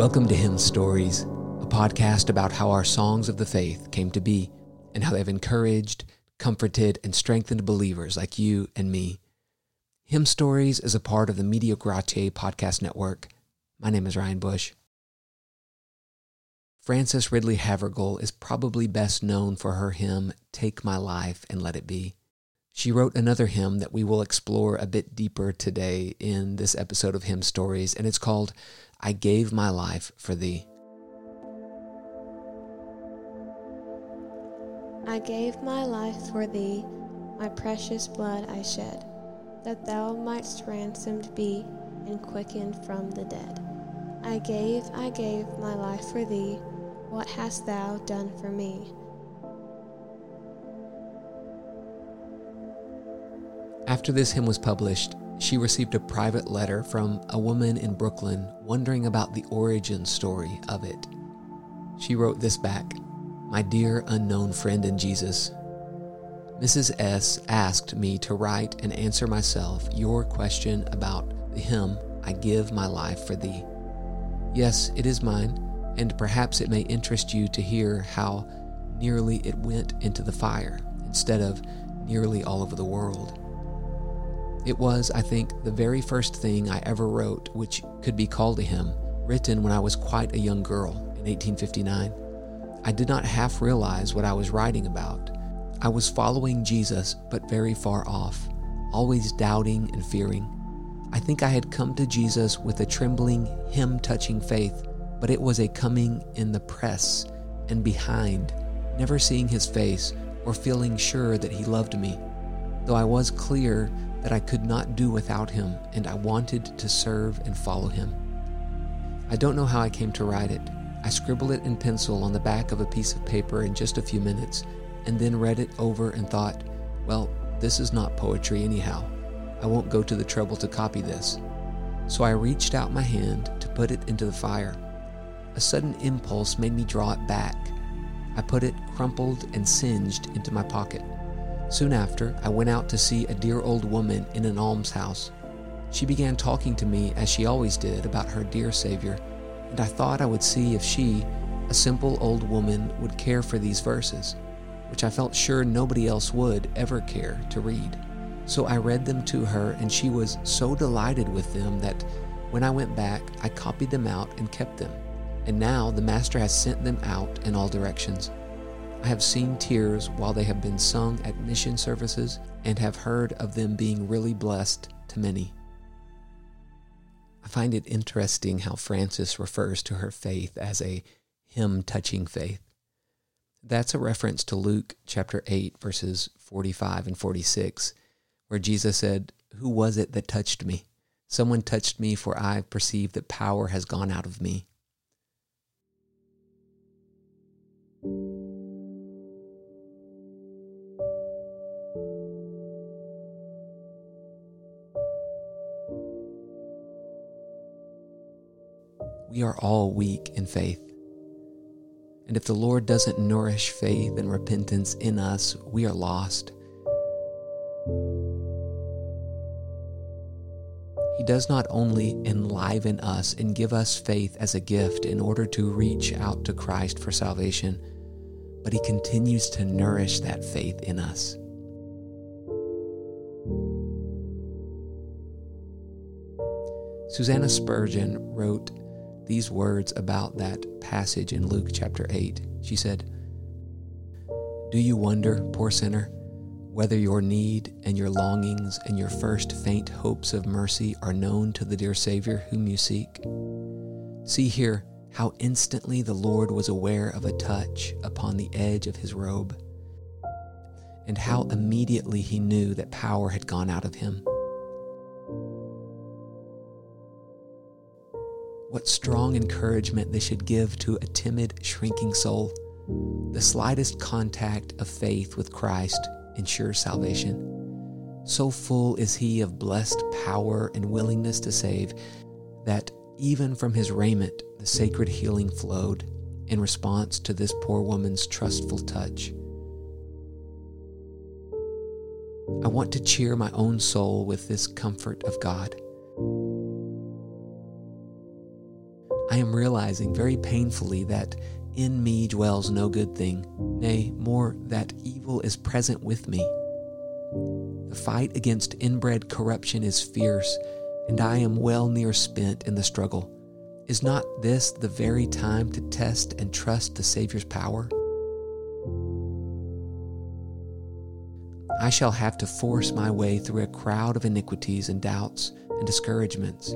Welcome to Hymn Stories, a podcast about how our songs of the faith came to be and how they've encouraged, comforted, and strengthened believers like you and me. Hymn Stories is a part of the Media Gratiae podcast network. My name is Ryan Bush. Frances Ridley Havergal is probably best known for her hymn, Take My Life and Let It Be. She wrote another hymn that we will explore a bit deeper today in this episode of Hymn Stories, and it's called I Gave My Life for Thee. I gave my life for thee, my precious blood I shed, that thou mightst ransomed be and quickened from the dead. I gave, I gave my life for thee, what hast thou done for me? After this hymn was published, she received a private letter from a woman in Brooklyn wondering about the origin story of it. She wrote this back My dear unknown friend in Jesus, Mrs. S. asked me to write and answer myself your question about the hymn, I Give My Life for Thee. Yes, it is mine, and perhaps it may interest you to hear how nearly it went into the fire instead of nearly all over the world. It was, I think, the very first thing I ever wrote which could be called a hymn, written when I was quite a young girl in 1859. I did not half realize what I was writing about. I was following Jesus, but very far off, always doubting and fearing. I think I had come to Jesus with a trembling, hem touching faith, but it was a coming in the press and behind, never seeing his face or feeling sure that he loved me, though I was clear that I could not do without him, and I wanted to serve and follow him. I don't know how I came to write it. I scribbled it in pencil on the back of a piece of paper in just a few minutes, and then read it over and thought, well, this is not poetry anyhow. I won't go to the trouble to copy this. So I reached out my hand to put it into the fire. A sudden impulse made me draw it back. I put it crumpled and singed into my pocket. Soon after, I went out to see a dear old woman in an almshouse. She began talking to me, as she always did, about her dear Savior, and I thought I would see if she, a simple old woman, would care for these verses, which I felt sure nobody else would ever care to read. So I read them to her, and she was so delighted with them that when I went back, I copied them out and kept them. And now the Master has sent them out in all directions. I have seen tears while they have been sung at mission services and have heard of them being really blessed to many. I find it interesting how Frances refers to her faith as a hem touching faith. That's a reference to Luke chapter 8, verses 45 and 46, where Jesus said, Who was it that touched me? Someone touched me, for I perceive that power has gone out of me. We are all weak in faith. And if the Lord doesn't nourish faith and repentance in us, we are lost. He does not only enliven us and give us faith as a gift in order to reach out to Christ for salvation, but He continues to nourish that faith in us. Susanna Spurgeon wrote, these words about that passage in Luke chapter 8. She said, Do you wonder, poor sinner, whether your need and your longings and your first faint hopes of mercy are known to the dear Savior whom you seek? See here how instantly the Lord was aware of a touch upon the edge of his robe, and how immediately he knew that power had gone out of him. What strong encouragement they should give to a timid, shrinking soul. The slightest contact of faith with Christ ensures salvation. So full is he of blessed power and willingness to save that even from his raiment the sacred healing flowed in response to this poor woman's trustful touch. I want to cheer my own soul with this comfort of God. I am realizing very painfully that in me dwells no good thing, nay, more, that evil is present with me. The fight against inbred corruption is fierce, and I am well near spent in the struggle. Is not this the very time to test and trust the Savior's power? I shall have to force my way through a crowd of iniquities and doubts and discouragements,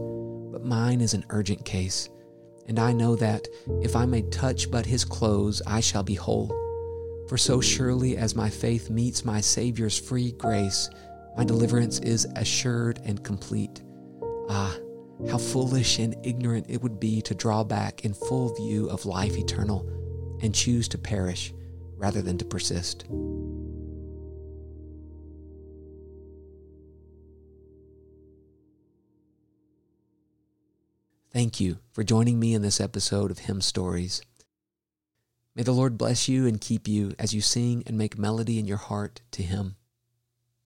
but mine is an urgent case, and I know that if I may touch but his clothes, I shall be whole. For so surely as my faith meets my Saviour's free grace, my deliverance is assured and complete. Ah, how foolish and ignorant it would be to draw back in full view of life eternal and choose to perish rather than to persist. Thank you for joining me in this episode of Hymn Stories. May the Lord bless you and keep you as you sing and make melody in your heart to Him.